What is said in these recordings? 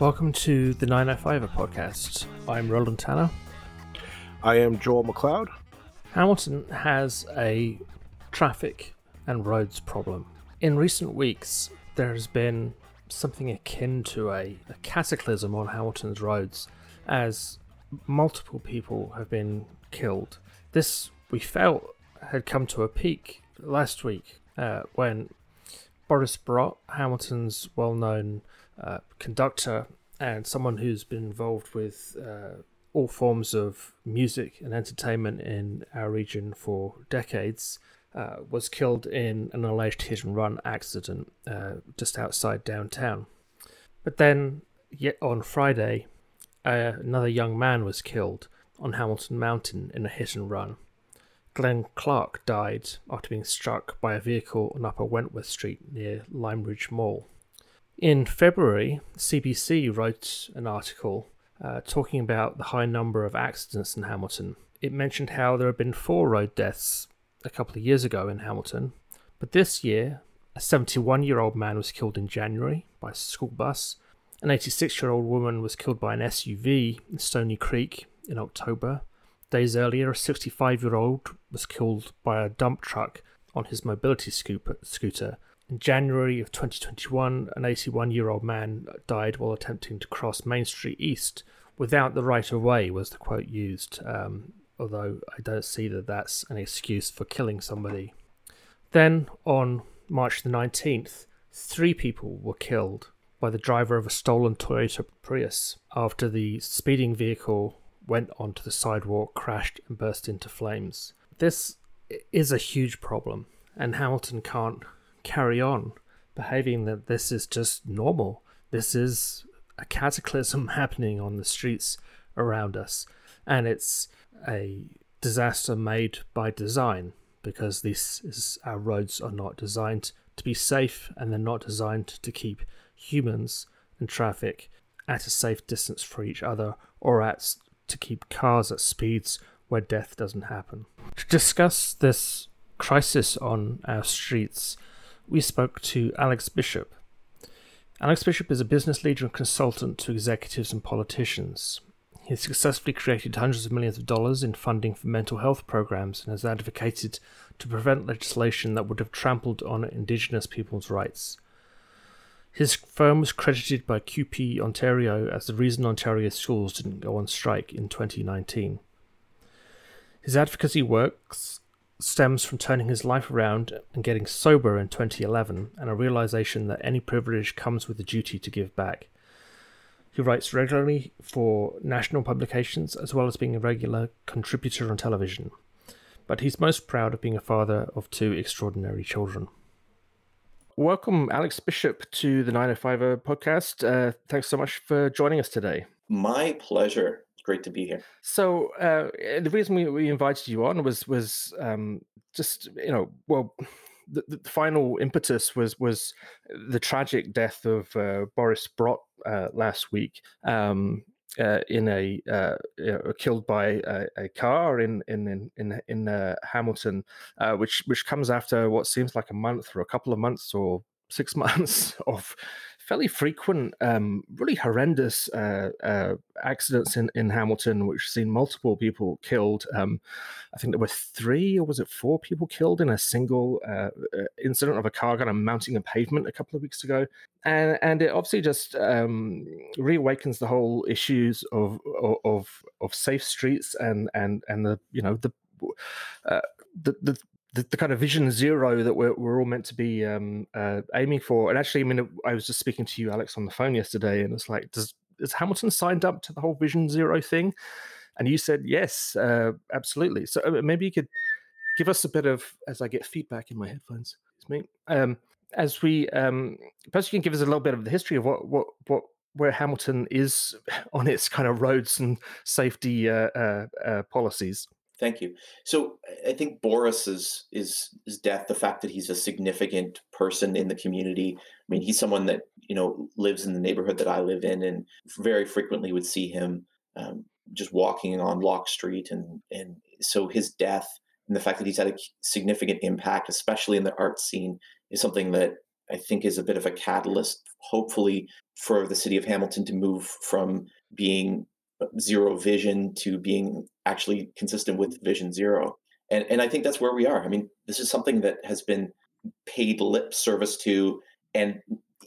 Welcome to the 905 podcast. I'm Roland Tanner. I am Joel McLeod. Hamilton has a traffic and roads problem. In recent weeks, there has been something akin to a, a cataclysm on Hamilton's roads as multiple people have been killed. This, we felt, had come to a peak last week uh, when Boris Brott, Hamilton's well known uh, conductor and someone who's been involved with uh, all forms of music and entertainment in our region for decades, uh, was killed in an alleged hit and run accident uh, just outside downtown. But then, yet on Friday, uh, another young man was killed on Hamilton Mountain in a hit and run. Glenn Clark died after being struck by a vehicle on Upper Wentworth Street near Limeridge Mall. In February, CBC wrote an article uh, talking about the high number of accidents in Hamilton. It mentioned how there had been four road deaths a couple of years ago in Hamilton, but this year, a 71 year old man was killed in January by a school bus, an 86 year old woman was killed by an SUV in Stoney Creek in October. Days earlier, a 65 year old was killed by a dump truck on his mobility scooter in January of 2021, an 81 year old man died while attempting to cross Main Street East without the right of way, was the quote used, um, although I don't see that that's an excuse for killing somebody. Then, on March the 19th, three people were killed by the driver of a stolen Toyota Prius after the speeding vehicle went onto the sidewalk, crashed, and burst into flames. This is a huge problem, and Hamilton can't carry on behaving that this is just normal. This is a cataclysm happening on the streets around us. And it's a disaster made by design because this is our roads are not designed to be safe and they're not designed to keep humans and traffic at a safe distance for each other or at to keep cars at speeds where death doesn't happen. To discuss this crisis on our streets, we spoke to Alex Bishop. Alex Bishop is a business leader and consultant to executives and politicians. He has successfully created hundreds of millions of dollars in funding for mental health programs and has advocated to prevent legislation that would have trampled on Indigenous people's rights. His firm was credited by QP Ontario as the reason Ontario schools didn't go on strike in 2019. His advocacy works stems from turning his life around and getting sober in 2011 and a realization that any privilege comes with a duty to give back. He writes regularly for national publications as well as being a regular contributor on television, but he's most proud of being a father of two extraordinary children. Welcome, Alex Bishop, to the 905 podcast. Uh, thanks so much for joining us today. My pleasure great to be here. So uh, the reason we, we invited you on was was um, just you know well. The, the, final impetus was was the tragic death of uh, Boris Brott uh, last week. Um, uh, in a uh, you know, killed by a, a, car in in in in uh, Hamilton, uh, which which comes after what seems like a month or a couple of months or six months of fairly frequent, um, really horrendous uh, uh, accidents in, in Hamilton, which seen multiple people killed. Um, I think there were three or was it four people killed in a single uh, uh incident of a car kind of mounting a pavement a couple of weeks ago. And, and it obviously just um, reawakens the whole issues of, of of safe streets and and and the you know the uh, the, the the, the, kind of vision zero that we're, we're all meant to be um, uh, aiming for. And actually, I mean, I was just speaking to you, Alex, on the phone yesterday, and it's like, does is Hamilton signed up to the whole vision zero thing? And you said yes, uh, absolutely. So uh, maybe you could give us a bit of as I get feedback in my headphones. Me. Um, as we um, perhaps you can give us a little bit of the history of what what what where Hamilton is on its kind of roads and safety uh, uh, uh policies. Thank you. So I think Boris's is his death, the fact that he's a significant person in the community. I mean, he's someone that you know lives in the neighborhood that I live in, and very frequently would see him um, just walking on Locke Street, and and so his death and the fact that he's had a significant impact, especially in the art scene, is something that I think is a bit of a catalyst, hopefully, for the city of Hamilton to move from being zero vision to being actually consistent with vision zero. And, and I think that's where we are. I mean, this is something that has been paid lip service to. And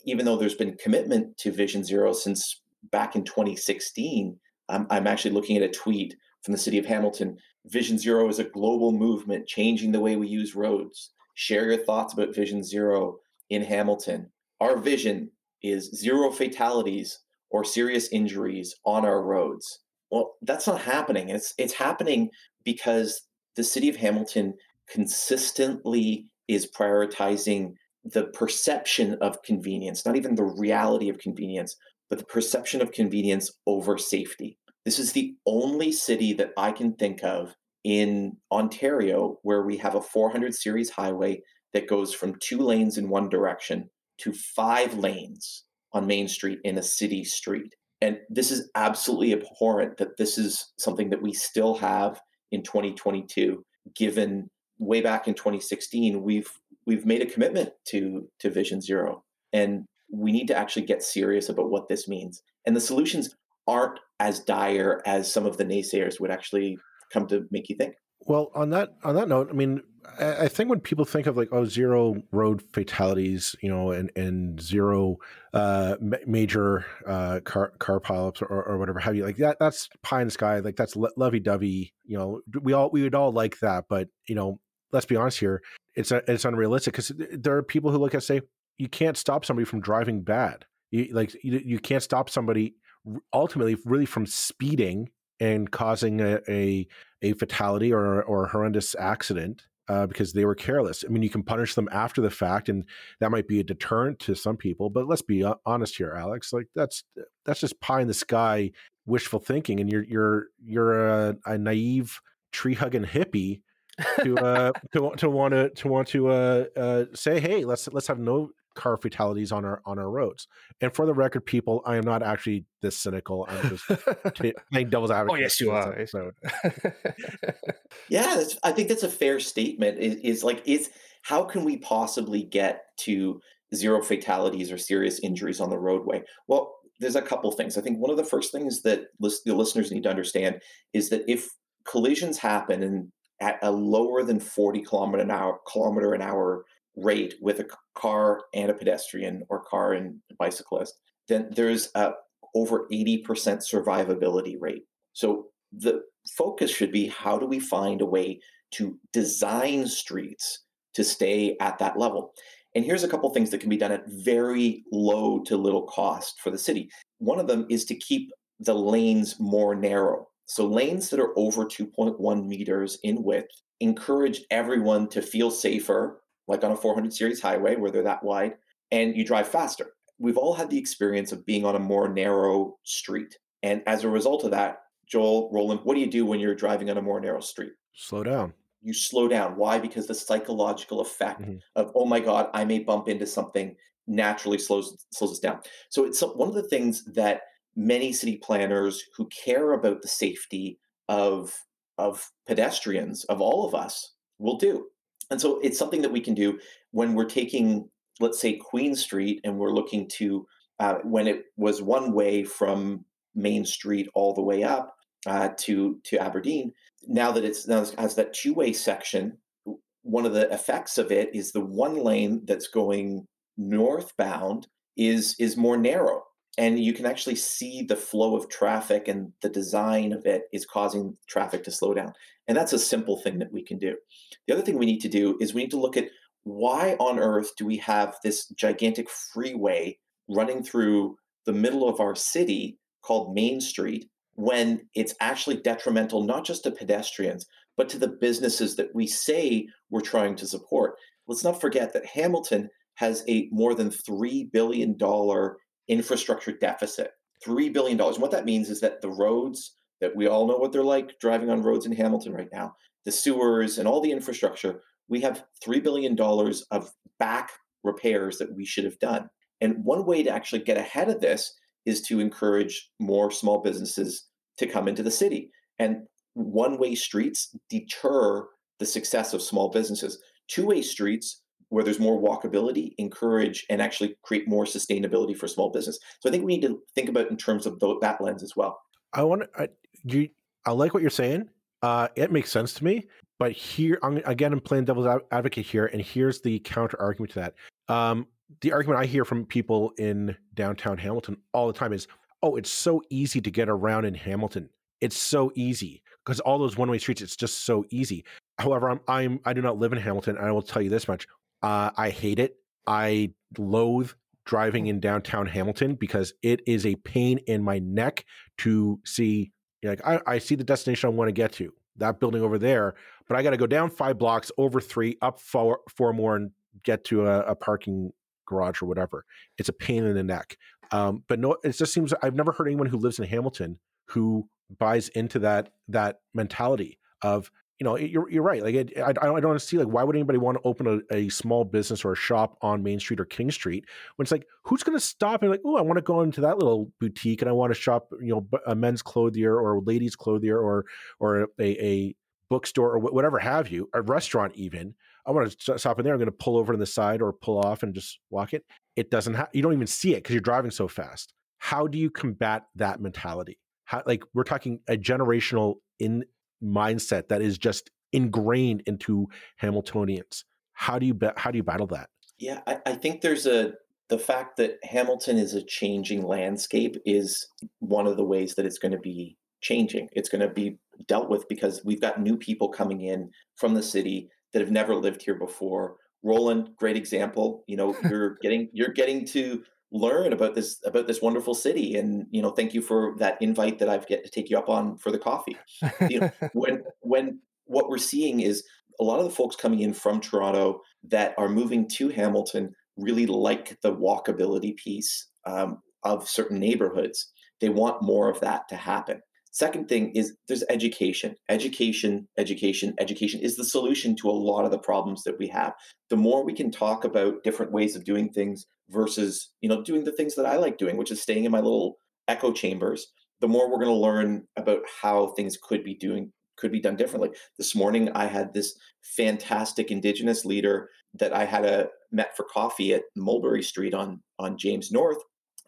even though there's been commitment to vision zero since back in 2016, I'm, I'm actually looking at a tweet from the city of Hamilton. Vision Zero is a global movement changing the way we use roads. Share your thoughts about Vision Zero in Hamilton. Our vision is zero fatalities or serious injuries on our roads. Well, that's not happening. It's it's happening because the city of Hamilton consistently is prioritizing the perception of convenience, not even the reality of convenience, but the perception of convenience over safety. This is the only city that I can think of in Ontario where we have a 400 series highway that goes from two lanes in one direction to five lanes on Main Street in a city street. And this is absolutely abhorrent that this is something that we still have in 2022, given way back in 2016, we've we've made a commitment to to Vision Zero. And we need to actually get serious about what this means. And the solutions aren't as dire as some of the naysayers would actually come to make you think. Well, on that on that note, I mean, I, think when people think of like oh zero road fatalities, you know, and and zero uh, major uh, car car pileups or, or whatever have you, like that that's pie in the sky, like that's lovey dovey. You know, we all we would all like that, but you know, let's be honest here, it's a, it's unrealistic because there are people who look at say you can't stop somebody from driving bad. You, like you, you can't stop somebody ultimately really from speeding and causing a, a, a fatality or, or a horrendous accident uh, because they were careless. I mean, you can punish them after the fact, and that might be a deterrent to some people. But let's be honest here, Alex. Like that's that's just pie in the sky wishful thinking, and you're you're you're a, a naive tree hugging hippie to uh to to want to to want to uh, uh say, hey, let's let's have no car fatalities on our on our roads. And for the record, people, I am not actually this cynical. I'm just playing devil's oh, advocate. Oh yes, you are. yeah, I think that's a fair statement. Is, is like is how can we possibly get to zero fatalities or serious injuries on the roadway? Well, there's a couple things. I think one of the first things that list, the listeners need to understand is that if collisions happen and at a lower than 40 kilometer an hour kilometer an hour rate with a car and a pedestrian or car and bicyclist, then there's a over 80% survivability rate. So the focus should be how do we find a way to design streets to stay at that level? And here's a couple things that can be done at very low to little cost for the city. One of them is to keep the lanes more narrow. So lanes that are over 2.1 meters in width encourage everyone to feel safer like on a 400 series highway where they're that wide, and you drive faster. We've all had the experience of being on a more narrow street. And as a result of that, Joel, Roland, what do you do when you're driving on a more narrow street? Slow down. You slow down. Why? Because the psychological effect mm-hmm. of, oh my God, I may bump into something naturally slows slows us down. So it's one of the things that many city planners who care about the safety of of pedestrians, of all of us, will do. And so it's something that we can do when we're taking, let's say, Queen Street, and we're looking to, uh, when it was one way from Main Street all the way up uh, to to Aberdeen. Now that it's now it has that two way section, one of the effects of it is the one lane that's going northbound is is more narrow and you can actually see the flow of traffic and the design of it is causing traffic to slow down and that's a simple thing that we can do. The other thing we need to do is we need to look at why on earth do we have this gigantic freeway running through the middle of our city called main street when it's actually detrimental not just to pedestrians but to the businesses that we say we're trying to support. Let's not forget that hamilton has a more than $3 billion infrastructure deficit. $3 billion. And what that means is that the roads that we all know what they're like driving on roads in Hamilton right now, the sewers and all the infrastructure, we have $3 billion of back repairs that we should have done. And one way to actually get ahead of this is to encourage more small businesses to come into the city. And one way streets deter the success of small businesses. Two way streets where there's more walkability, encourage and actually create more sustainability for small business. So I think we need to think about in terms of th- that lens as well. I want to. You, I like what you're saying. Uh, it makes sense to me. But here, I'm, again, I'm playing devil's advocate here, and here's the counter argument to that. Um, the argument I hear from people in downtown Hamilton all the time is, "Oh, it's so easy to get around in Hamilton. It's so easy because all those one-way streets. It's just so easy." However, I'm, I'm I do not live in Hamilton, and I will tell you this much: uh, I hate it. I loathe driving in downtown Hamilton because it is a pain in my neck to see. Like I, I see the destination I want to get to, that building over there, but I got to go down five blocks, over three, up four, four more, and get to a, a parking garage or whatever. It's a pain in the neck. Um, but no, it just seems I've never heard anyone who lives in Hamilton who buys into that that mentality of you know, you're you're right. Like, it, I, I don't see like why would anybody want to open a, a, small business or a shop on Main Street or King Street when it's like who's going to stop and like oh I want to go into that little boutique and I want to shop you know a men's clothier or a ladies clothier or or a, a bookstore or whatever have you a restaurant even I want to stop in there I'm going to pull over to the side or pull off and just walk it. It doesn't have you don't even see it because you're driving so fast. How do you combat that mentality? How, like we're talking a generational in mindset that is just ingrained into Hamiltonians. How do you ba- how do you battle that? Yeah, I, I think there's a the fact that Hamilton is a changing landscape is one of the ways that it's going to be changing. It's going to be dealt with because we've got new people coming in from the city that have never lived here before. Roland, great example. You know, you're getting you're getting to learn about this about this wonderful city and you know thank you for that invite that i've get to take you up on for the coffee you know when when what we're seeing is a lot of the folks coming in from toronto that are moving to hamilton really like the walkability piece um, of certain neighborhoods they want more of that to happen Second thing is there's education. Education, education, education is the solution to a lot of the problems that we have. The more we can talk about different ways of doing things versus, you know, doing the things that I like doing, which is staying in my little echo chambers, the more we're going to learn about how things could be doing could be done differently. This morning I had this fantastic indigenous leader that I had a met for coffee at Mulberry Street on on James North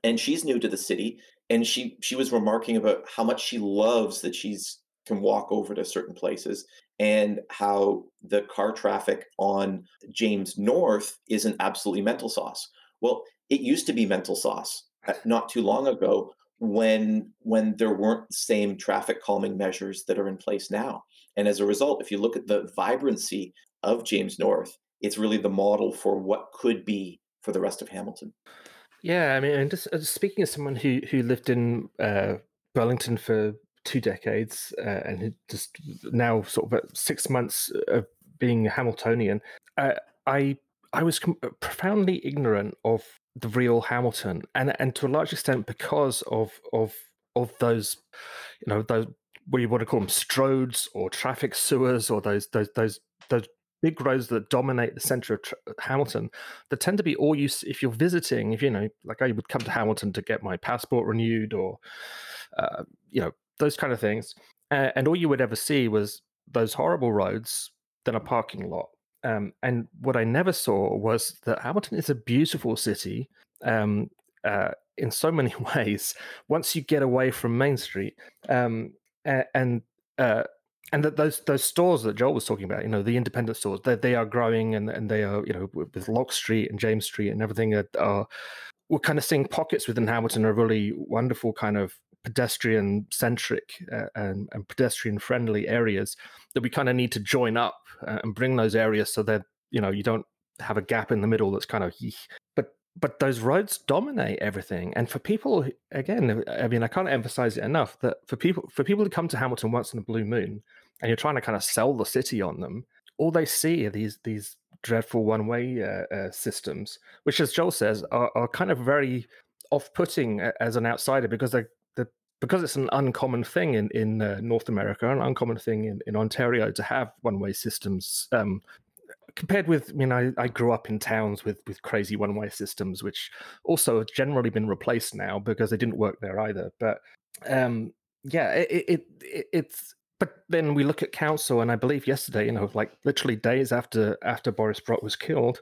and she's new to the city and she she was remarking about how much she loves that she's can walk over to certain places and how the car traffic on James North is an absolutely mental sauce. Well, it used to be mental sauce uh, not too long ago when when there weren't the same traffic calming measures that are in place now. And as a result, if you look at the vibrancy of James North, it's really the model for what could be for the rest of Hamilton. Yeah, I mean, and just uh, speaking as someone who who lived in uh, Burlington for two decades uh, and who just now sort of six months of being a Hamiltonian, uh, I I was com- uh, profoundly ignorant of the real Hamilton, and and to a large extent because of of of those, you know, those what do you want to call them, stroads or traffic sewers or those those those those big roads that dominate the center of tr- Hamilton that tend to be all you if you're visiting if you know like I would come to Hamilton to get my passport renewed or uh, you know those kind of things uh, and all you would ever see was those horrible roads then a parking lot um, and what I never saw was that Hamilton is a beautiful city um, uh, in so many ways once you get away from Main Street um, and uh, and that those those stores that Joel was talking about, you know, the independent stores, they they are growing and and they are, you know, with Locke Street and James Street and everything that are we're kind of seeing pockets within Hamilton are really wonderful kind of pedestrian centric uh, and, and, pedestrian friendly areas that we kind of need to join up uh, and bring those areas so that you know you don't have a gap in the middle that's kind of but but those roads dominate everything and for people again i mean i can't emphasize it enough that for people for people to come to hamilton once in a blue moon and you're trying to kind of sell the city on them all they see are these these dreadful one way uh, uh, systems which as joel says are, are kind of very off-putting as an outsider because they because it's an uncommon thing in in uh, North America, an uncommon thing in, in Ontario to have one way systems. Um, compared with, I mean, I, I grew up in towns with with crazy one way systems, which also have generally been replaced now because they didn't work there either. But um, yeah, it, it, it it's but then we look at council, and I believe yesterday, you know, like literally days after after Boris Brott was killed,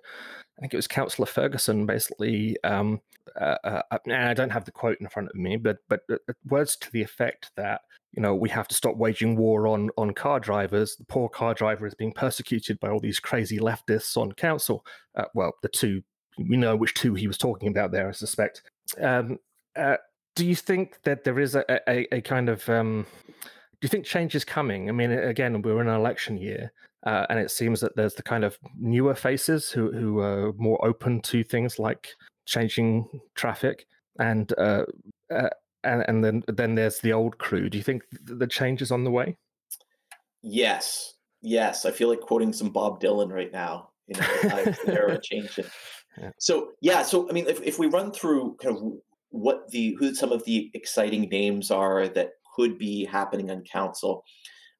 I think it was Councillor Ferguson basically. Um, uh, uh, and I don't have the quote in front of me, but but uh, words to the effect that you know we have to stop waging war on on car drivers. The poor car driver is being persecuted by all these crazy leftists on council. Uh, well, the two we know which two he was talking about there. I suspect. Um, uh, do you think that there is a, a, a kind of um, do you think change is coming? I mean, again, we're in an election year, uh, and it seems that there's the kind of newer faces who who are more open to things like changing traffic, and uh, uh, and and then then there's the old crew. Do you think the change is on the way? Yes, yes. I feel like quoting some Bob Dylan right now. You know, the era changing. Yeah. So yeah, so I mean, if if we run through kind of what the who some of the exciting names are that could be happening on council.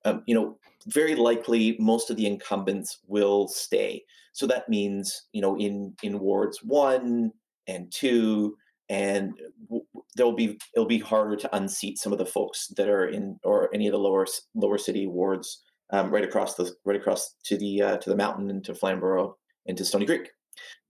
Um, you know, very likely most of the incumbents will stay. So that means, you know, in in wards one and two, and there'll be it'll be harder to unseat some of the folks that are in or any of the lower lower city wards um, right across the right across to the uh, to the mountain and to Flamborough and to Stoney Creek.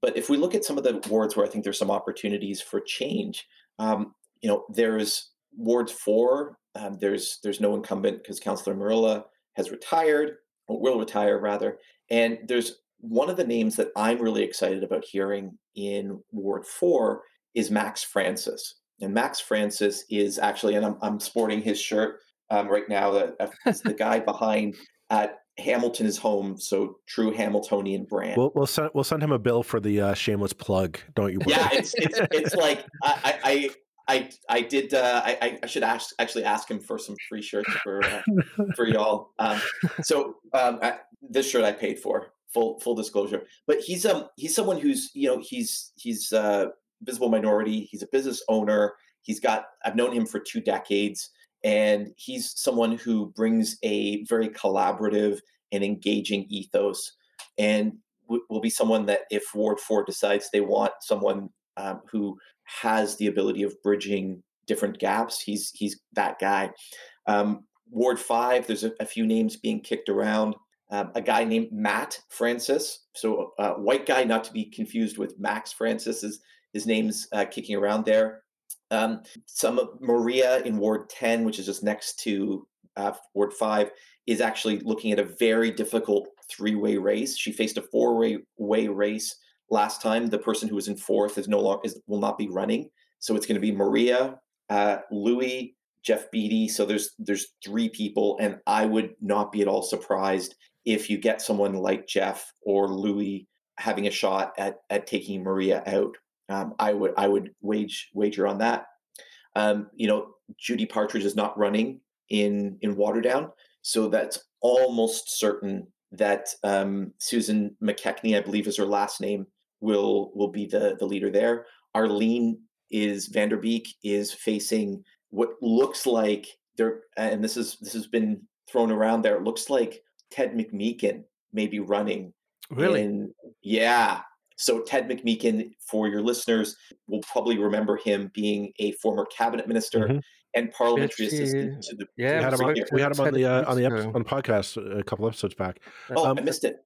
But if we look at some of the wards where I think there's some opportunities for change, um, you know, there's Ward four. Um, there's there's no incumbent because Councillor Merulla has retired, or will retire rather. And there's one of the names that I'm really excited about hearing in Ward four is Max Francis. And Max Francis is actually, and I'm, I'm sporting his shirt um, right now. That uh, the guy behind at Hamilton is home, so true Hamiltonian brand. We'll we'll send we'll send him a bill for the uh, shameless plug. Don't you? Worry. Yeah, it's it's it's like I, I I I did. Uh, I I should ask, actually ask him for some free shirts for uh, for y'all. Um, so um, I, this shirt I paid for. Full full disclosure. But he's um he's someone who's you know he's he's uh, visible minority. He's a business owner. He's got I've known him for two decades, and he's someone who brings a very collaborative and engaging ethos, and w- will be someone that if Ward Four decides they want someone um, who has the ability of bridging different gaps. He's he's that guy. Um, Ward five, there's a, a, few names being kicked around. Um, a guy named Matt Francis, so a uh, white guy, not to be confused with Max Francis. Is his name's uh, kicking around there. Um, some of Maria in Ward ten, which is just next to uh, Ward five, is actually looking at a very difficult three-way race. She faced a four-way race last time. The person who was in fourth is no longer is, will not be running. So it's going to be Maria, uh, Louis, Jeff Beattie. So there's there's three people, and I would not be at all surprised if you get someone like Jeff or Louis having a shot at at taking Maria out. Um, I would I would wage wager on that. Um, you know, Judi Partridge is not running in in Waterdown, so that's almost certain that um, Susan McKechnie, I believe is her last name, will will be the the leader there. Arlene is Vanderbeek is facing what looks like there, and this is this has been thrown around there. It looks like Ted McMeekin may be running. Really? In, yeah. So Ted McMeekin, for your listeners, will probably remember him being a former cabinet minister mm-hmm. and parliamentary assistant to the. Yeah, we had him, on, we had him on the uh, on the episode, on the podcast a couple episodes back. Oh, um, I missed it.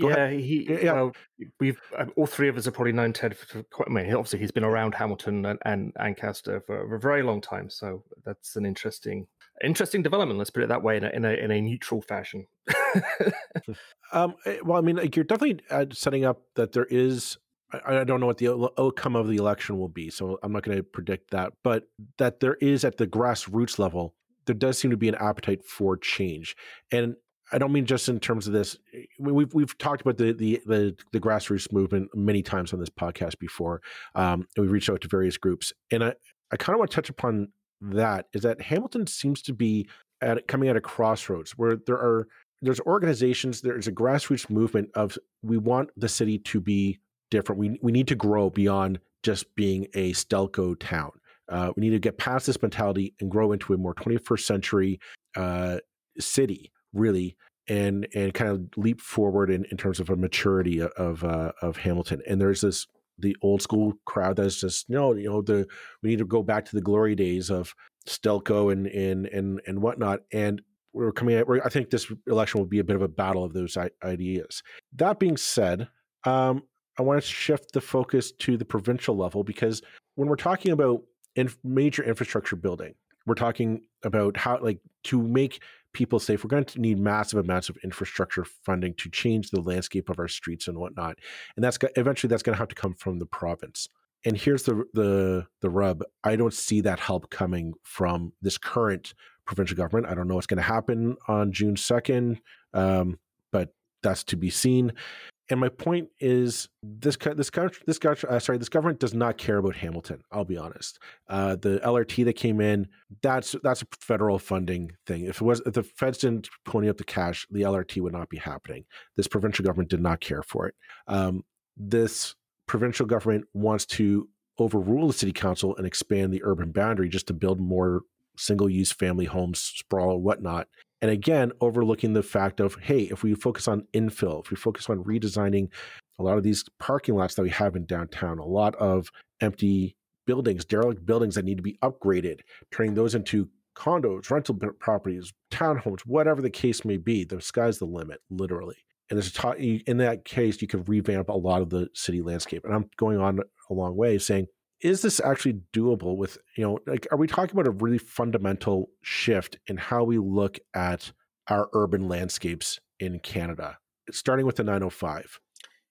Go yeah, ahead. he. Yeah. Well, we've uh, all three of us have probably known Ted for quite. I mean, obviously he's been around Hamilton and, and Ancaster for a very long time, so that's an interesting, interesting development. Let's put it that way, in a in a, in a neutral fashion. um, eh, well, I mean, like you're definitely uh, setting up that there is. I, I don't know what the outcome of the election will be, so I'm not going to predict that. But that there is at the grassroots level, there does seem to be an appetite for change, and I don't mean just in terms of this. We've we've talked about the the the, the grassroots movement many times on this podcast before. Um, and we reached out to various groups, and I I kind of want to touch upon that. Is that Hamilton seems to be at coming at a crossroads where there are there's organizations, there's a grassroots movement of we want the city to be different. We we need to grow beyond just being a Stelco town. Uh, we need to get past this mentality and grow into a more 21st century uh, city really and and kind of leap forward in, in terms of a maturity of uh, of Hamilton. And there's this the old school crowd that's just no, you know, the we need to go back to the glory days of Stelco and and and and whatnot. And we're coming at, we're, I think this election will be a bit of a battle of those ideas. That being said, um, I want to shift the focus to the provincial level because when we're talking about in major infrastructure building, we're talking about how, like, to make people safe, we're going to need massive amounts of infrastructure funding to change the landscape of our streets and whatnot. And that's eventually that's going to have to come from the province. And here's the the the rub: I don't see that help coming from this current provincial government. I don't know what's going to happen on June second, um, but that's to be seen. And my point is this this country this uh, sorry this government does not care about Hamilton. I'll be honest. Uh, the LRT that came in that's that's a federal funding thing. If it was if the feds didn't pony up the cash, the LRT would not be happening. This provincial government did not care for it. Um, this provincial government wants to overrule the city council and expand the urban boundary just to build more single use family homes, sprawl, or whatnot. And again, overlooking the fact of, hey, if we focus on infill, if we focus on redesigning a lot of these parking lots that we have in downtown, a lot of empty buildings, derelict buildings that need to be upgraded, turning those into condos, rental properties, townhomes, whatever the case may be, the sky's the limit, literally. And there's a t- in that case, you could revamp a lot of the city landscape. And I'm going on a long way saying, is this actually doable with you know like are we talking about a really fundamental shift in how we look at our urban landscapes in canada starting with the 905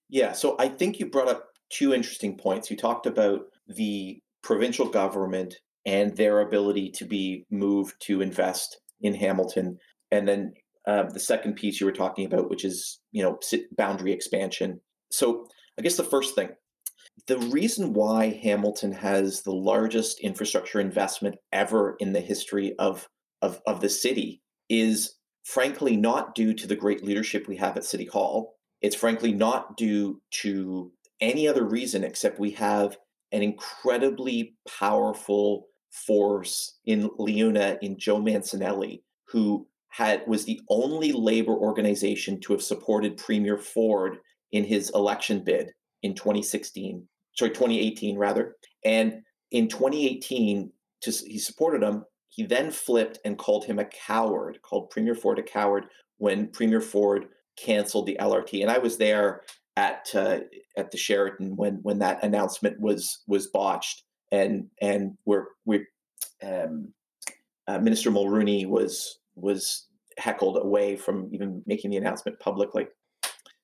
yeah so i think you brought up two interesting points. You talked about the provincial government and their ability to be moved to invest in hamilton. And then uh, the second piece you were talking about which is you know boundary expansion. So i guess the first thing the reason why Hamilton has the largest infrastructure investment ever in the history of, of, of the city is frankly not due to the great leadership we have at City Hall. It's frankly not due to any other reason except we have an incredibly powerful force in LiUNA in Joe Mancinelli, who had was the only labor organization to have supported Premier Ford in his election bid in 2016, sorry, 2018 rather. And in 2018, to, he supported him. He then flipped and called him a coward, called Premier Ford a coward when Premier Ford canceled the LRT. And I was there at uh, at the Sheraton when when that announcement was was botched, and and we're we um, uh, Minister Mulroney was was heckled away from even making the announcement publicly.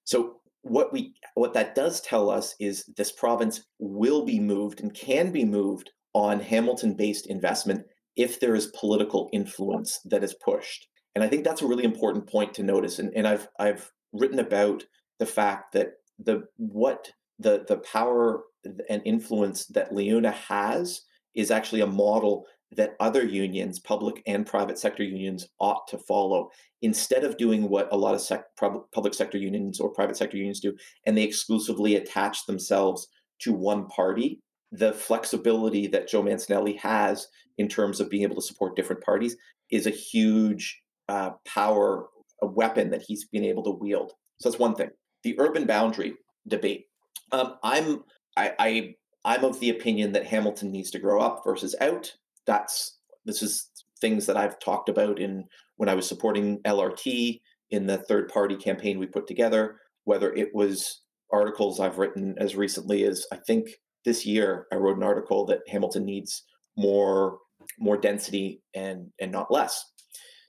So what we what that does tell us is this province will be moved and can be moved on Hamilton based investment if there is political influence that is pushed. And I think that's a really important point to notice. And, and I've I've written about the fact that the what the the power and influence that LiUNA has is actually a model that other unions, public and private sector unions, ought to follow instead of doing what a lot of sec- public sector unions or private sector unions do, and they exclusively attach themselves to one party. The flexibility that Joe Mancinelli has in terms of being able to support different parties is a huge uh, power, a weapon that he's been able to wield. So that's one thing. The urban boundary debate. Um, I'm I, I I'm of the opinion that Hamilton needs to grow up versus out that's this is things that I've talked about in when I was supporting LRT in the third party campaign we put together, whether it was articles I've written as recently as I think this year I wrote an article that Hamilton needs more more density and and not less.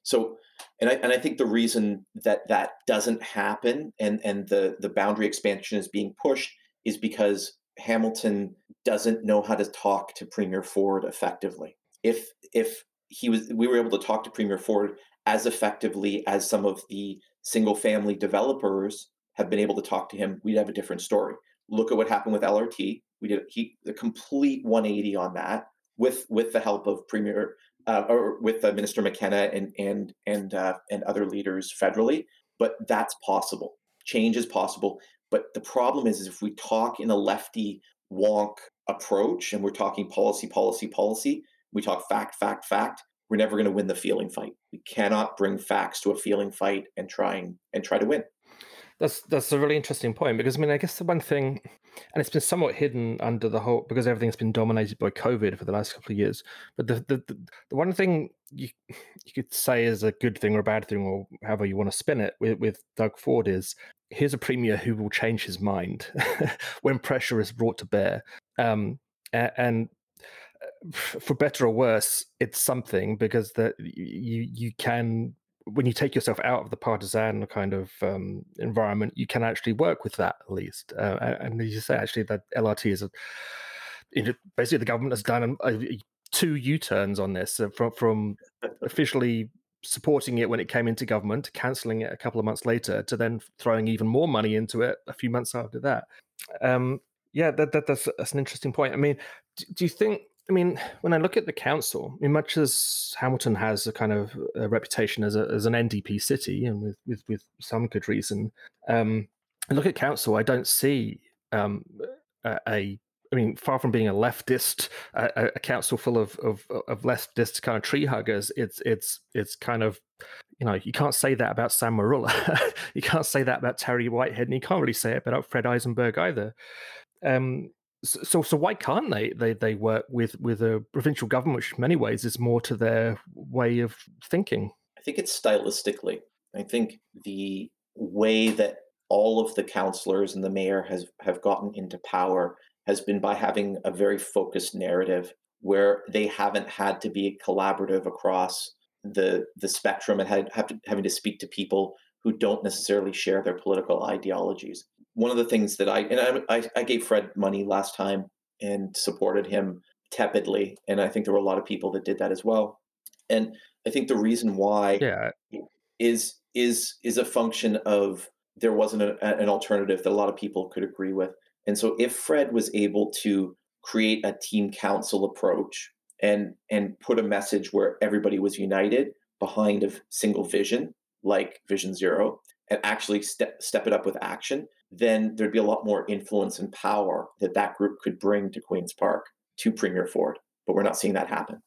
So and I and I think the reason that that doesn't happen and and the the boundary expansion is being pushed is because Hamilton doesn't know how to talk to Premier Ford effectively if if he was we were able to talk to Premier Ford as effectively as some of the single family developers have been able to talk to him, we'd have a different story. Look at what happened with LRT. We did he the complete 180 on that with with the help of Premier uh, or with uh, Minister McKenna and and and uh, and other leaders federally. But that's possible. Change is possible. But the problem is, is if we talk in a lefty wonk approach and we're talking policy, policy, policy, we talk fact, fact, fact, we're never going to win the feeling fight. We cannot bring facts to a feeling fight and try and, try to win. That's that's a really interesting point because I mean I guess the one thing, and it's been somewhat hidden under the whole because everything's been dominated by COVID for the last couple of years. But the the, the, the one thing you you could say is a good thing or a bad thing or however you want to spin it with with Doug Ford is here's a premier who will change his mind when pressure is brought to bear. Um, and for better or worse, it's something because that you you can when you take yourself out of the partisan kind of um, environment, you can actually work with that at least. Uh, and as you say, actually, that LRT is a, basically the government has done a, a, two U turns on this uh, from from officially supporting it when it came into government, cancelling it a couple of months later, to then throwing even more money into it a few months after that. Um, yeah, that, that, that's that's an interesting point. I mean, do, do you think I mean, when I look at the council, I mean, much as Hamilton has a kind of a reputation as, a, as an NDP city, and with, with, with some good reason, um, I look at council, I don't see um, a, a, I mean, far from being a leftist, a, a council full of, of, of leftist kind of tree huggers, it's it's it's kind of, you know, you can't say that about Sam Merulla, you can't say that about Terry Whitehead, and you can't really say it about Fred Eisenberger either. Um, so so why can't they they they work with with a provincial government which in many ways is more to their way of thinking? I think it's stylistically. I think the way that all of the councillors and the mayor has have gotten into power has been by having a very focused narrative where they haven't had to be collaborative across the the spectrum and had, have to, having to speak to people who don't necessarily share their political ideologies one of the things that I and I, I gave Fred money last time and supported him tepidly, and I think there were a lot of people that did that as well. And I think the reason why yeah. is is is a function of there wasn't a, an alternative that a lot of people could agree with. And so if Fred was able to create a team council approach and and put a message where everybody was united behind a single vision like Vision Zero and actually step step it up with action, then there'd be a lot more influence and power that that group could bring to Queen's Park to Premier Ford. But we're not seeing that happen.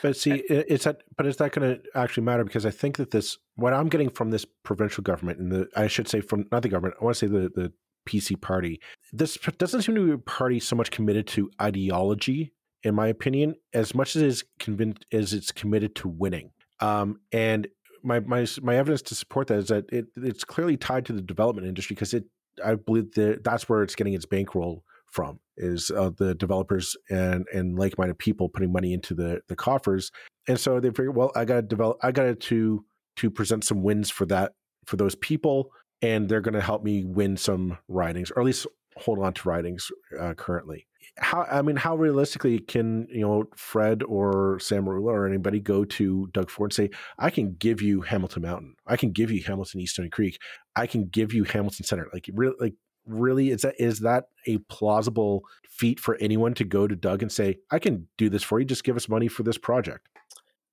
But see, it's that. But is that going to actually matter? Because I think that this, what I'm getting from this provincial government, and the I should say from not the government, I want to say the the PC party. This doesn't seem to be a party so much committed to ideology, in my opinion, as much as it's convinced as it's committed to winning. Um, and my my my evidence to support that is that it it's clearly tied to the development industry because it I believe that that's where it's getting its bankroll from is uh, the developers and and like-minded people putting money into the the coffers. And so they figure well i gotta develop i gotta to to present some wins for that for those people and they're going to help me win some ridings or at least hold on to ridings uh, currently. How i mean how realistically can you know fred or sam Merulla or anybody go to doug ford and say i can give you hamilton mountain. I can give you hamilton east stoney creek. I can give you hamilton center. Like really like really is that is that a plausible feat for anyone to go to doug and say i can do this for you. Just give us money for this project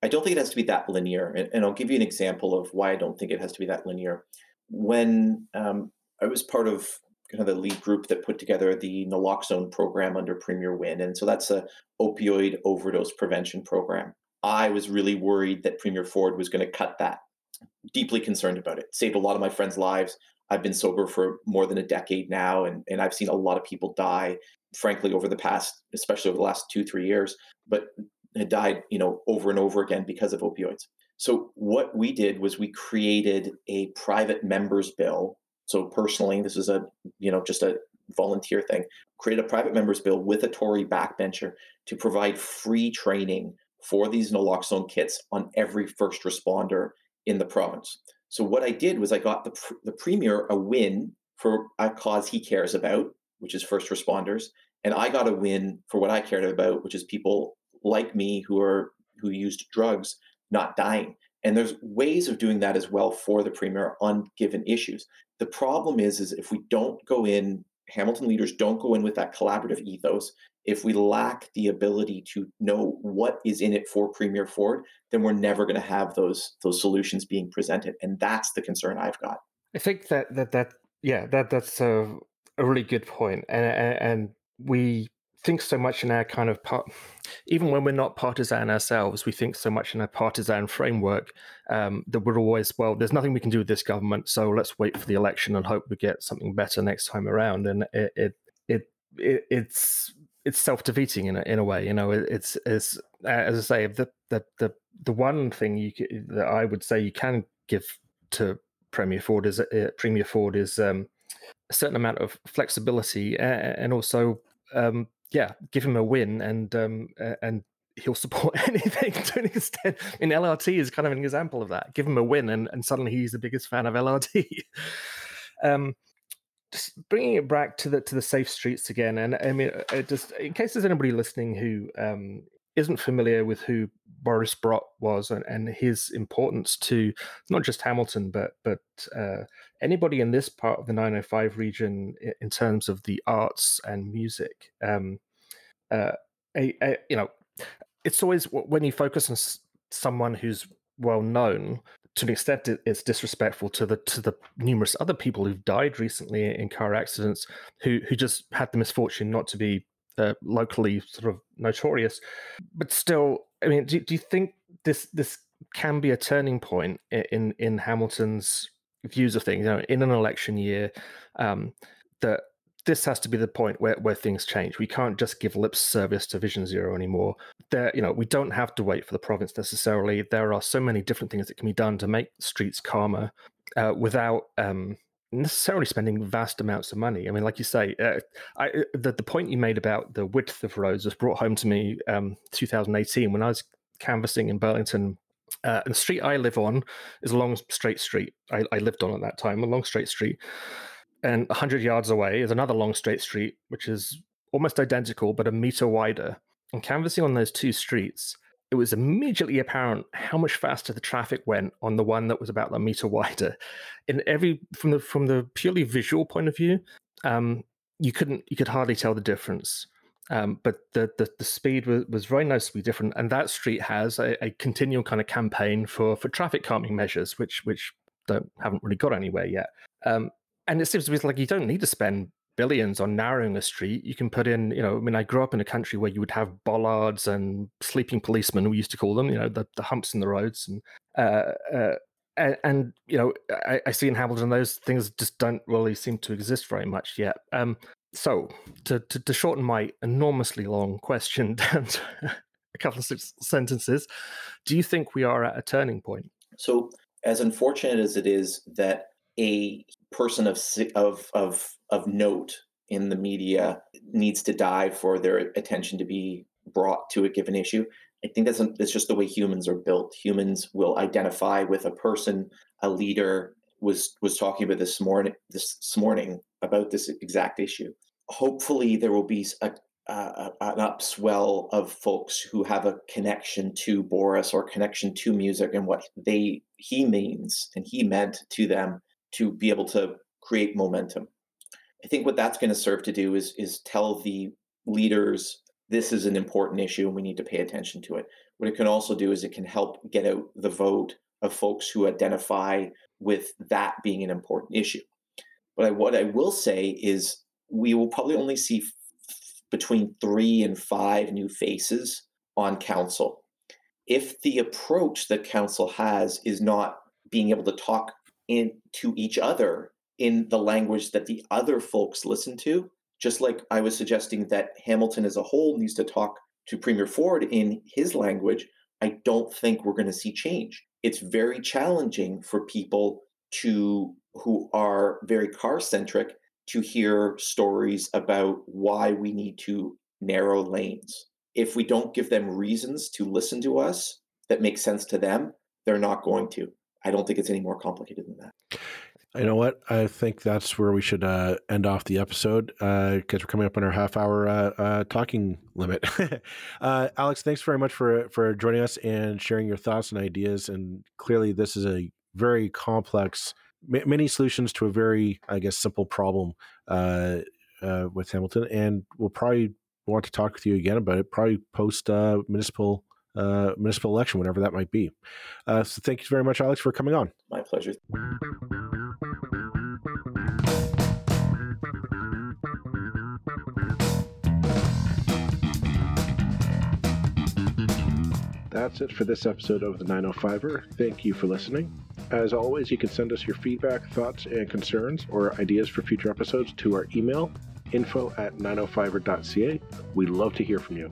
i don't think it has to be that linear and, and i'll give you an example of why i don't think it has to be that linear. When um, i was part of kind of the lead group that put together the naloxone program under Premier Wynne. And so that's a opioid overdose prevention program. I was really worried that Premier Ford was going to cut that. Deeply concerned about it. Saved a lot of my friends' lives. I've been sober for more than a decade now, and, and I've seen a lot of people die, frankly, over the past, especially over the last two, three years, but had died, you know, over and over again because of opioids. So what we did was we created a private members bill so personally, this is a you know just a volunteer thing. Create a private members bill with a Tory backbencher to provide free training for these naloxone kits on every first responder in the province. So what I did was I got the the premier a win for a cause he cares about, which is first responders, and I got a win for what I cared about, which is people like me who are who used drugs not dying. And there's ways of doing that as well for the premier on given issues. The problem is, is if we don't go in, Hamilton leaders don't go in with that collaborative ethos. If we lack the ability to know what is in it for Premier Ford, then we're never going to have those those solutions being presented, and that's the concern I've got. I think that that that yeah that that's a, a really good point, and and we think so much in our kind of part, even when we're not partisan ourselves, we think so much in a partisan framework um, that we're always, well, there's nothing we can do with this government, so let's wait for the election and hope we get something better next time around. And it, it, it, it it's it's self defeating in a, in a way. You know, it, it's it's as I say, the the the the one thing you that I would say you can give to Premier Ford is uh, Premier Ford is um, a certain amount of flexibility and also um, yeah, give him a win and um, and he'll support anything to an extent. I mean, LRT is kind of an example of that. Give him a win, and, and suddenly he's the biggest fan of LRT. um, just bringing it back to the to the safe streets again, and I mean, uh, just in case there's anybody listening who um, isn't familiar with who Boris Brott was and, and his importance to not just Hamilton, but but uh, anybody in this part of the 905 region in terms of the arts and music. Um, uh, a, a, you know, it's always when you focus on someone who's well known to an extent it's disrespectful to the to the numerous other people who've died recently in car accidents who who just had the misfortune not to be uh, locally sort of notorious. But still, I mean, do, do you think this this can be a turning point in in Hamilton's views of things? You know, in an election year, um, that this has to be the point where, where things change. We can't just give lip service to Vision Zero anymore. There, you know, we don't have to wait for the province necessarily. There are so many different things that can be done to make streets calmer uh, without um, necessarily spending vast amounts of money. I mean, like you say, uh, I, the, the point you made about the width of roads was brought home to me um, 2018 when I was canvassing in Burlington. Uh, and the street I live on is a long straight street. I, I lived on at that time, a long straight street. And 100 yards away is another long straight street, which is almost identical, but a meter wider. And canvassing on those two streets, it was immediately apparent how much faster the traffic went on the one that was about a meter wider. In every from the from the purely visual point of view, um, you couldn't you could hardly tell the difference. Um, but the, the, the speed was, was very noticeably different, and that street has a, a continual kind of campaign for for traffic calming measures, which which don't haven't really got anywhere yet. Um, and it seems to be like you don't need to spend billions on narrowing a street. You can put in, you know, I mean, I grew up in a country where you would have bollards and sleeping policemen, we used to call them, you know, the, the humps in the roads. And, uh, uh, and, and, you know, I, I, see in Hamilton those things just don't really seem to exist very much yet. Um, so, to, to, to, shorten my enormously long question down to a couple of sentences, do you think we are at a turning point? So, as unfortunate as it is that a person of of of of note in the media needs to die for their attention to be brought to a given issue. I think that's, that's just the way humans are built. Humans will identify with a person, a leader was was talking about this morning this morning about this exact issue. Hopefully, there will be a, a, an upswell of folks who have a connection to Boris or connection to music and what they he means and he meant to them to be able to create momentum. I think what that's going to serve to do is is tell the leaders this is an important issue and we need to pay attention to it. What it can also do is it can help get out the vote of folks who identify with that being an important issue. But I, what I will say is we will probably only see f- between three and five new faces on council. If the approach that council has is not being able to talk in to each other in the language that the other folks listen to. Just like I was suggesting that Hamilton as a whole needs to talk to Premier Ford in his language, I don't think we're going to see change. It's very challenging for people to who are very car centric to hear stories about why we need to narrow lanes. If we don't give them reasons to listen to us that make sense to them, they're not going to. I don't think it's any more complicated than that. You know what? I think that's where we should uh, end off the episode because uh, we're coming up on our half hour uh, uh talking limit. Uh, Alex, thanks very much for for joining us and sharing your thoughts and ideas. And clearly, this is a very complex, many solutions to a very, I guess, simple problem uh, with Hamilton. And we'll probably want to talk with you again about it, probably post municipal uh, municipal election, whenever that might be. Uh, so thank you very much, Alex, for coming on. My pleasure. That's it for this episode of the 905er. Thank you for listening. As always, you can send us your feedback, thoughts, and concerns or ideas for future episodes to our email, info at 905er.ca. we love to hear from you.